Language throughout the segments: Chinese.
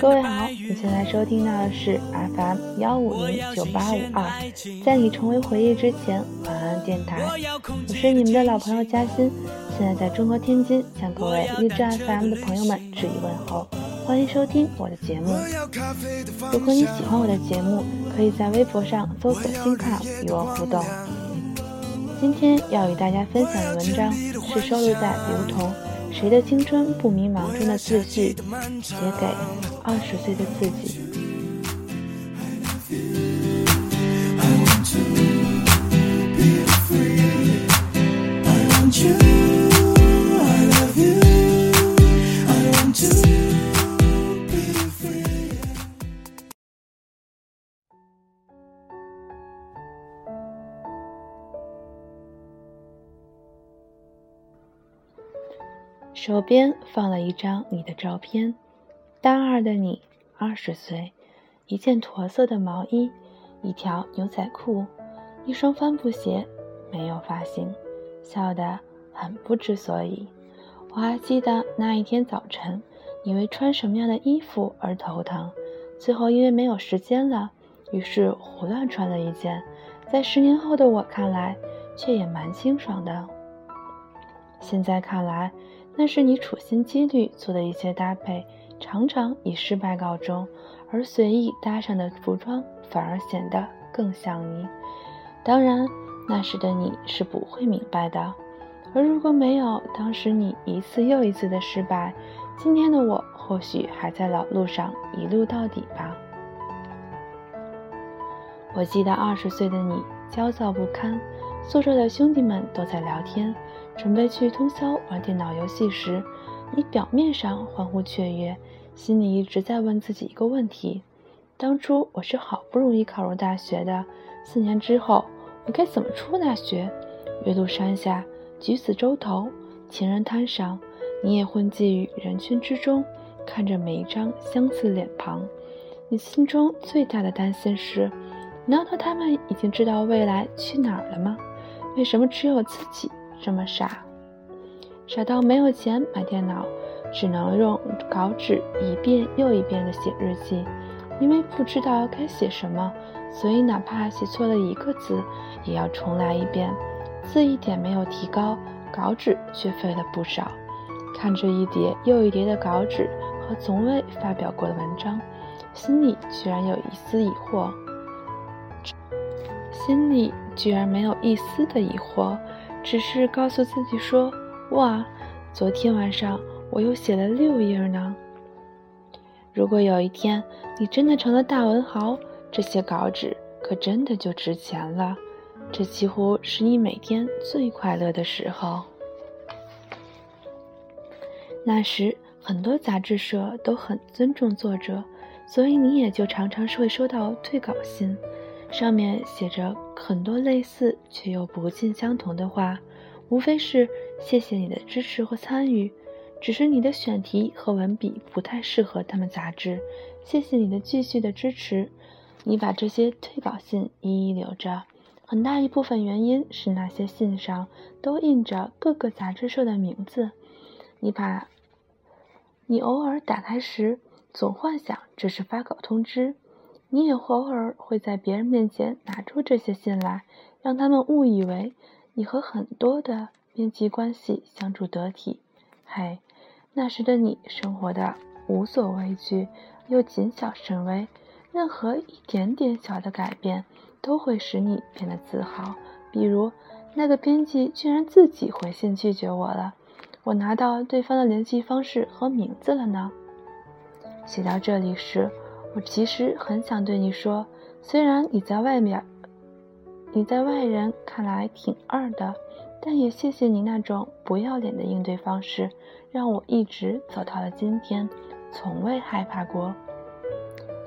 各位好，你现在收听到的是 FM 幺五零九八五二，在你成为回忆之前，晚安电台。我是你们的老朋友嘉欣，现在在中国天津，向各位励志 FM 的朋友们致以问候，欢迎收听我的节目。如果你喜欢我的节目，可以在微博上搜索“新卡”与我互动。今天要与大家分享的文章是收录在刘同。谁的青春不迷茫中的自序，写给二十岁的自己。手边放了一张你的照片，大二的你，二十岁，一件驼色的毛衣，一条牛仔裤，一双帆布鞋，没有发型，笑得很不知所以。我还记得那一天早晨，因为穿什么样的衣服而头疼，最后因为没有时间了，于是胡乱穿了一件，在十年后的我看来，却也蛮清爽的。现在看来。那是你处心积虑做的一些搭配，常常以失败告终，而随意搭上的服装反而显得更像你。当然，那时的你是不会明白的。而如果没有当时你一次又一次的失败，今天的我或许还在老路上一路到底吧。我记得二十岁的你焦躁不堪，宿舍的兄弟们都在聊天。准备去通宵玩电脑游戏时，你表面上欢呼雀跃，心里一直在问自己一个问题：当初我是好不容易考入大学的，四年之后我该怎么出大学？岳麓山下，举子洲头，情人滩上，你也混迹于人群之中，看着每一张相似脸庞，你心中最大的担心是：难道他们已经知道未来去哪儿了吗？为什么只有自己？这么傻，傻到没有钱买电脑，只能用稿纸一遍又一遍地写日记。因为不知道该写什么，所以哪怕写错了一个字，也要重来一遍。字一点没有提高，稿纸却废了不少。看着一叠又一叠的稿纸和从未发表过的文章，心里居然有一丝疑惑。心里居然没有一丝的疑惑。只是告诉自己说：“哇，昨天晚上我又写了六页呢。如果有一天你真的成了大文豪，这些稿纸可真的就值钱了。这几乎是你每天最快乐的时候。那时很多杂志社都很尊重作者，所以你也就常常会收到退稿信。”上面写着很多类似却又不尽相同的话，无非是谢谢你的支持和参与，只是你的选题和文笔不太适合他们杂志。谢谢你的继续的支持。你把这些退稿信一一留着，很大一部分原因是那些信上都印着各个杂志社的名字。你把，你偶尔打开时，总幻想这是发稿通知。你也偶尔会在别人面前拿出这些信来，让他们误以为你和很多的编辑关系相处得体。嘿，那时的你生活的无所畏惧，又谨小慎微，任何一点点小的改变都会使你变得自豪。比如，那个编辑居然自己回信拒绝我了，我拿到对方的联系方式和名字了呢。写到这里时。我其实很想对你说，虽然你在外面，你在外人看来挺二的，但也谢谢你那种不要脸的应对方式，让我一直走到了今天，从未害怕过。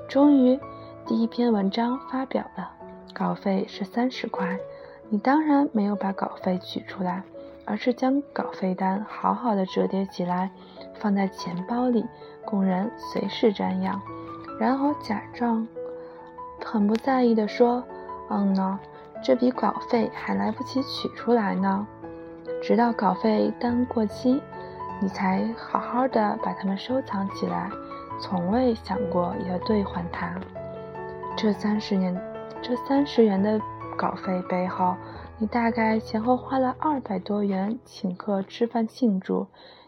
终于，第一篇文章发表了，稿费是三十块。你当然没有把稿费取出来，而是将稿费单好好的折叠起来，放在钱包里，供人随时瞻仰。然后假装很不在意地说：“嗯呢，这笔稿费还来不及取出来呢。”直到稿费单过期，你才好好的把它们收藏起来，从未想过要兑换它。这三十年，这三十元的稿费背后，你大概前后花了二百多元请客吃饭庆祝。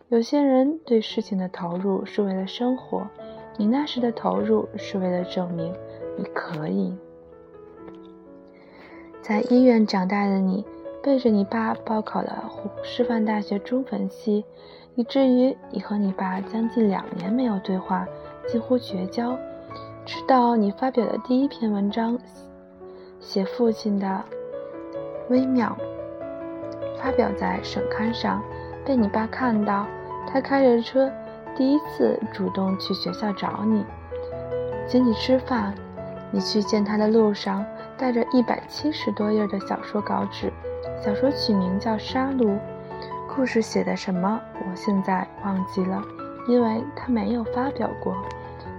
有些人对事情的投入是为了生活，你那时的投入是为了证明你可以。在医院长大的你，背着你爸报考了师范大学中文系，以至于你和你爸将近两年没有对话，几乎绝交。直到你发表的第一篇文章，写父亲的微妙，发表在省刊上，被你爸看到，他开着车第一次主动去学校找你，请你吃饭。你去见他的路上。带着一百七十多页的小说稿纸，小说取名叫《杀戮》，故事写的什么我现在忘记了，因为他没有发表过。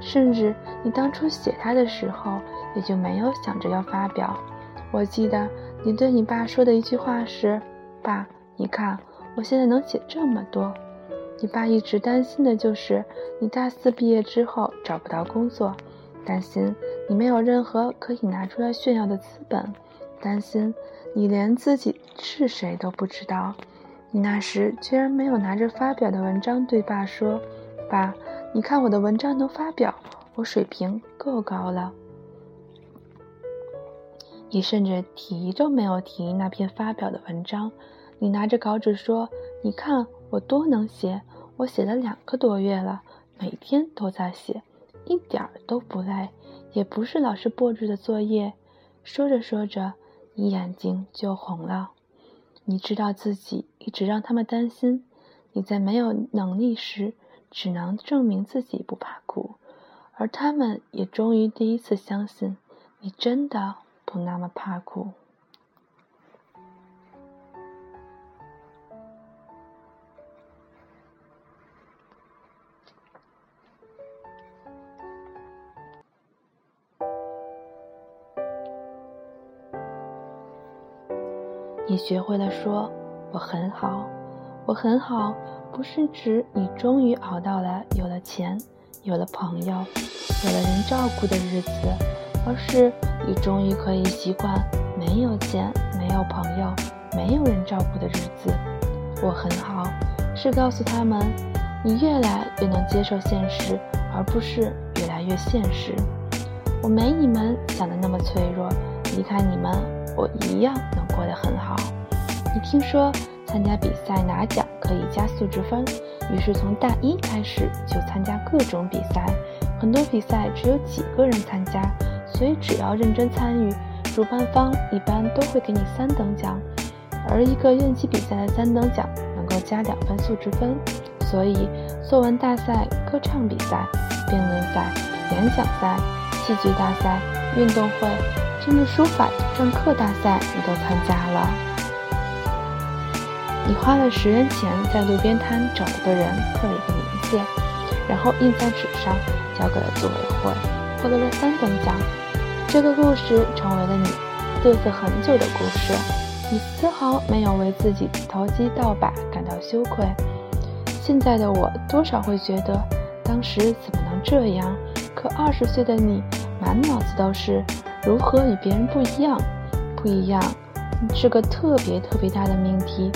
甚至你当初写他的时候，也就没有想着要发表。我记得你对你爸说的一句话是：“爸，你看我现在能写这么多。”你爸一直担心的就是你大四毕业之后找不到工作。担心你没有任何可以拿出来炫耀的资本，担心你连自己是谁都不知道。你那时居然没有拿着发表的文章对爸说：“爸，你看我的文章能发表，我水平够高了。”你甚至提都没有提那篇发表的文章。你拿着稿纸说：“你看我多能写，我写了两个多月了，每天都在写。”一点儿都不累，也不是老师布置的作业。说着说着，你眼睛就红了。你知道自己一直让他们担心，你在没有能力时，只能证明自己不怕苦，而他们也终于第一次相信，你真的不那么怕苦。你学会了说我很好，我很好，不是指你终于熬到了有了钱、有了朋友、有了人照顾的日子，而是你终于可以习惯没有钱、没有朋友、没有人照顾的日子。我很好，是告诉他们，你越来越能接受现实，而不是越来越现实。我没你们想的那么脆弱，离开你们。我一样能过得很好。你听说参加比赛拿奖可以加素质分，于是从大一开始就参加各种比赛。很多比赛只有几个人参加，所以只要认真参与，主办方一般都会给你三等奖。而一个院级比赛的三等奖能够加两分素质分，所以作文大赛、歌唱比赛、辩论赛、演讲赛、戏剧大赛、运动会。甚至书法篆刻大赛，你都参加了。你花了十元钱在路边摊找了个人刻了一个名字，然后印在纸上交给了组委会，获得了三等奖。这个故事成为了你嘚瑟很久的故事。你丝毫没有为自己投机倒把感到羞愧。现在的我多少会觉得，当时怎么能这样？可二十岁的你，满脑子都是。如何与别人不一样？不一样是个特别特别大的命题。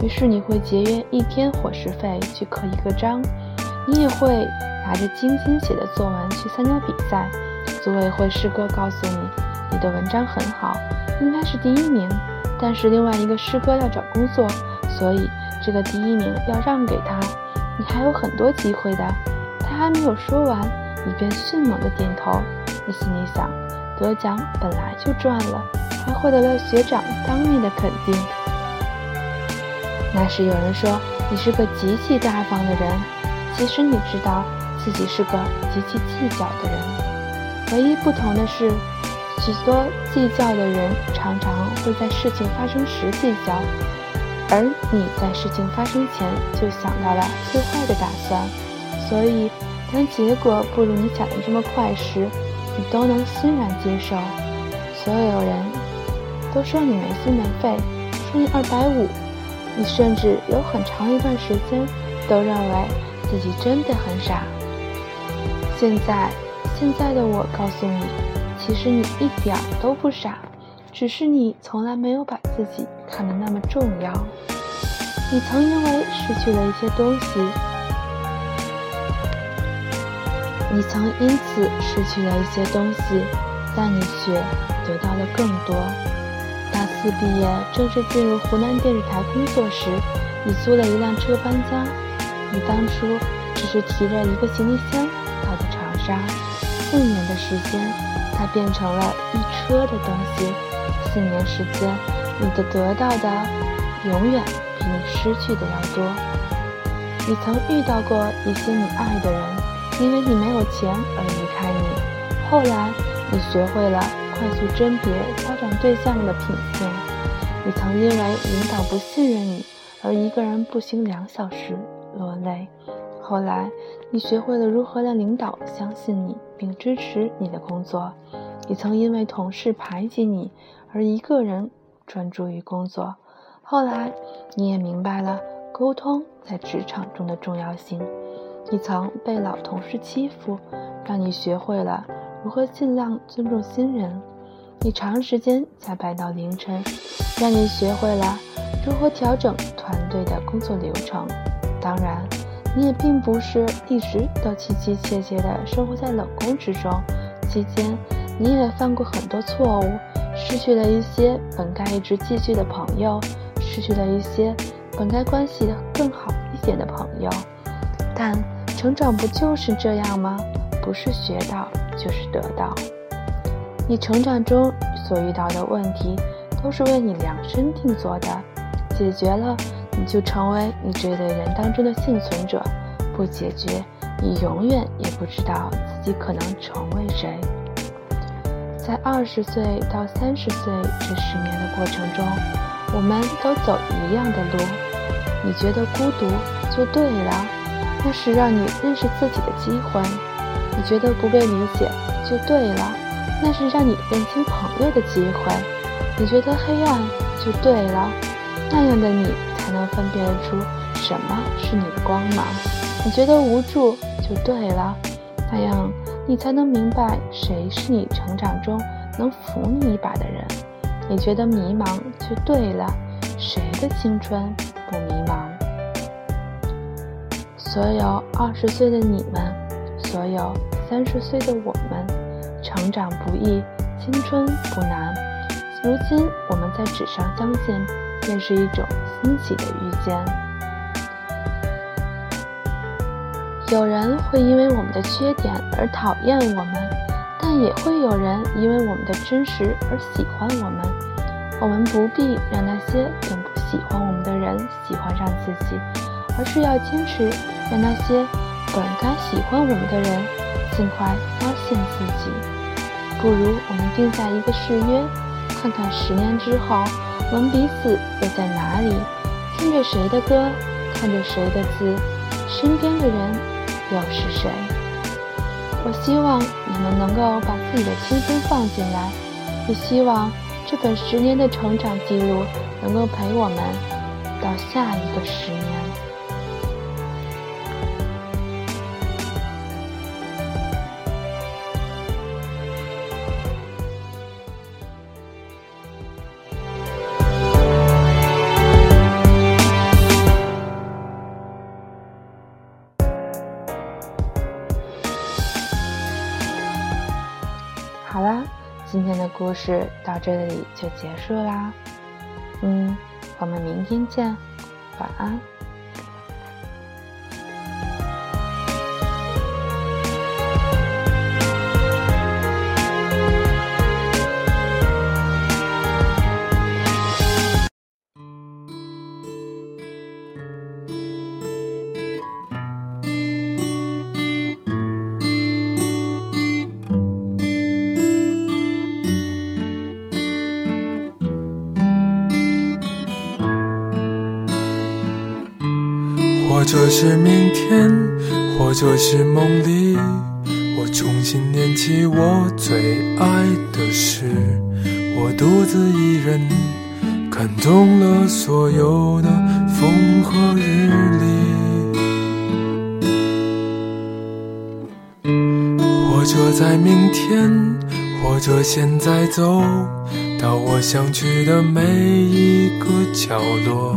于是你会节约一天伙食费去刻一个章，你也会拿着精心写的作文去参加比赛。组委会师哥告诉你，你的文章很好，应该是第一名。但是另外一个师哥要找工作，所以这个第一名要让给他。你还有很多机会的。他还没有说完，你便迅猛的点头。你心里想。得奖本来就赚了，还获得了学长当面的肯定。那时有人说你是个极其大方的人，其实你知道自己是个极其计较的人。唯一不同的是，许多计较的人常常会在事情发生时计较，而你在事情发生前就想到了最坏的打算。所以，当结果不如你想的这么快时，你都能欣然接受，所有人都说你没心没肺，说你二百五，你甚至有很长一段时间都认为自己真的很傻。现在，现在的我告诉你，其实你一点都不傻，只是你从来没有把自己看得那么重要。你曾因为失去了一些东西，你曾因此失去了一些东西，但你却得到了更多。大四毕业，正式进入湖南电视台工作时，你租了一辆车搬家。你当初只是提着一个行李箱到的长沙，四年的时间，它变成了一车的东西。四年时间，你的得到的永远。比你失去的要多。你曾遇到过一些你爱的人，因为你没有钱而离开你。后来，你学会了快速甄别发展对象的品性。你曾因为领导不信任你而一个人步行两小时落泪。后来，你学会了如何让领导相信你并支持你的工作。你曾因为同事排挤你而一个人专注于工作。后来，你也明白了沟通在职场中的重要性。你曾被老同事欺负，让你学会了如何尽量尊重新人。你长时间加班到凌晨，让你学会了如何调整团队的工作流程。当然，你也并不是一直都凄凄切切地生活在冷宫之中。期间，你也犯过很多错误，失去了一些本该一直继续的朋友。失去了一些本该关系更好一点的朋友，但成长不就是这样吗？不是学到就是得到。你成长中所遇到的问题，都是为你量身定做的，解决了你就成为你这类人当中的幸存者；不解决，你永远也不知道自己可能成为谁。在二十岁到三十岁这十年的过程中。我们都走一样的路，你觉得孤独就对了，那是让你认识自己的机会；你觉得不被理解就对了，那是让你认清朋友的机会；你觉得黑暗就对了，那样的你才能分辨出什么是你的光芒；你觉得无助就对了，那样你才能明白谁是你成长中能扶你一把的人。你觉得迷茫就对了，谁的青春不迷？所有二十岁的你们，所有三十岁的我们，成长不易，青春不难。如今我们在纸上相见，便是一种欣喜的遇见。有人会因为我们的缺点而讨厌我们。但也会有人因为我们的真实而喜欢我们。我们不必让那些本不喜欢我们的人喜欢上自己，而是要坚持让那些本该喜欢我们的人尽快发现自己。不如我们定下一个誓约，看看十年之后我们彼此又在哪里，听着谁的歌，看着谁的字，身边的人又是谁？我希望你们能够把自己的青春放进来，也希望这本十年的成长记录能够陪我们到下一个十今天的故事到这里就结束啦。嗯，我们明天见，晚安。是明天，或者是梦里，我重新念起我最爱的诗。我独自一人，看懂了所有的风和日丽。或者在明天，或者现在，走到我想去的每一个角落，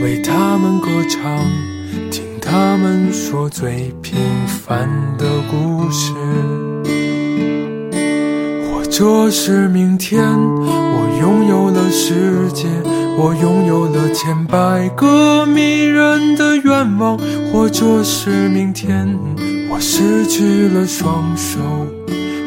为他们歌唱。听他们说最平凡的故事。或者是明天，我拥有了世界，我拥有了千百个迷人的愿望。或者是明天。我失去了双手，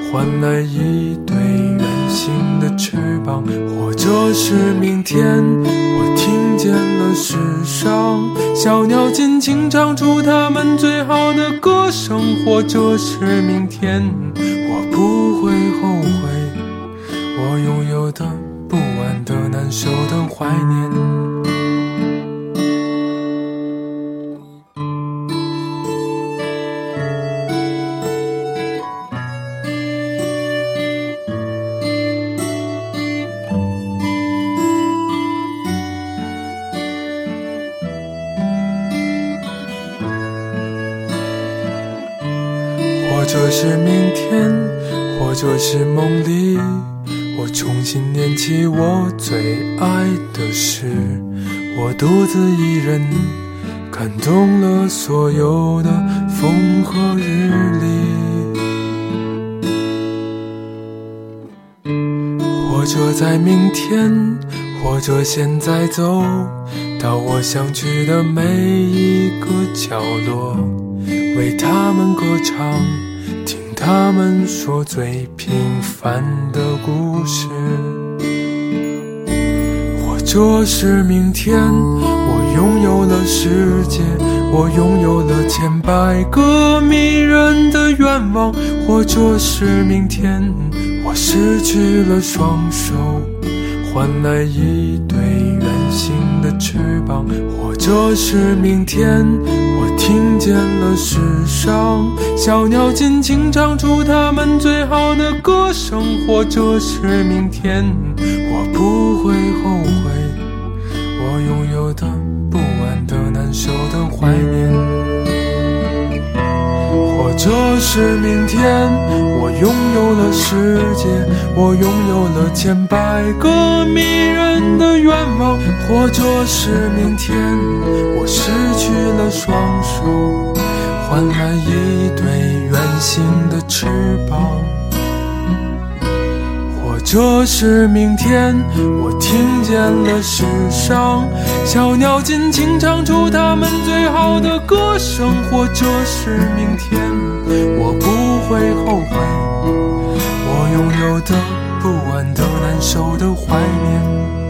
换来一对圆形的翅膀，或者是明天，我听见了世上小鸟尽情唱出它们最好的歌声，或者是明天，我不会后悔我拥有的不安的难受的怀念。者是明天，或者是梦里，我重新念起我最爱的事。我独自一人，看懂了所有的风和日丽。或者在明天，或者现在走到我想去的每一个角落，为他们歌唱。听他们说最平凡的故事，或者是明天，我拥有了世界，我拥有了千百个迷人的愿望，或者是明天，我失去了双手，换来一对圆形的翅膀，或者是明天。听见了世上小鸟尽情唱出它们最好的歌声，或者是明天，我不会后悔我拥有的不安的难受的怀念。或者是明天，我拥有了世界，我拥有了千百个迷人的愿望，或者是明天，我失去了双手。换来一对圆形的翅膀，这是明天，我听见了世上小鸟尽情唱出它们最好的歌声，或者是明天，我不会后悔我拥有的不安的难受的怀念。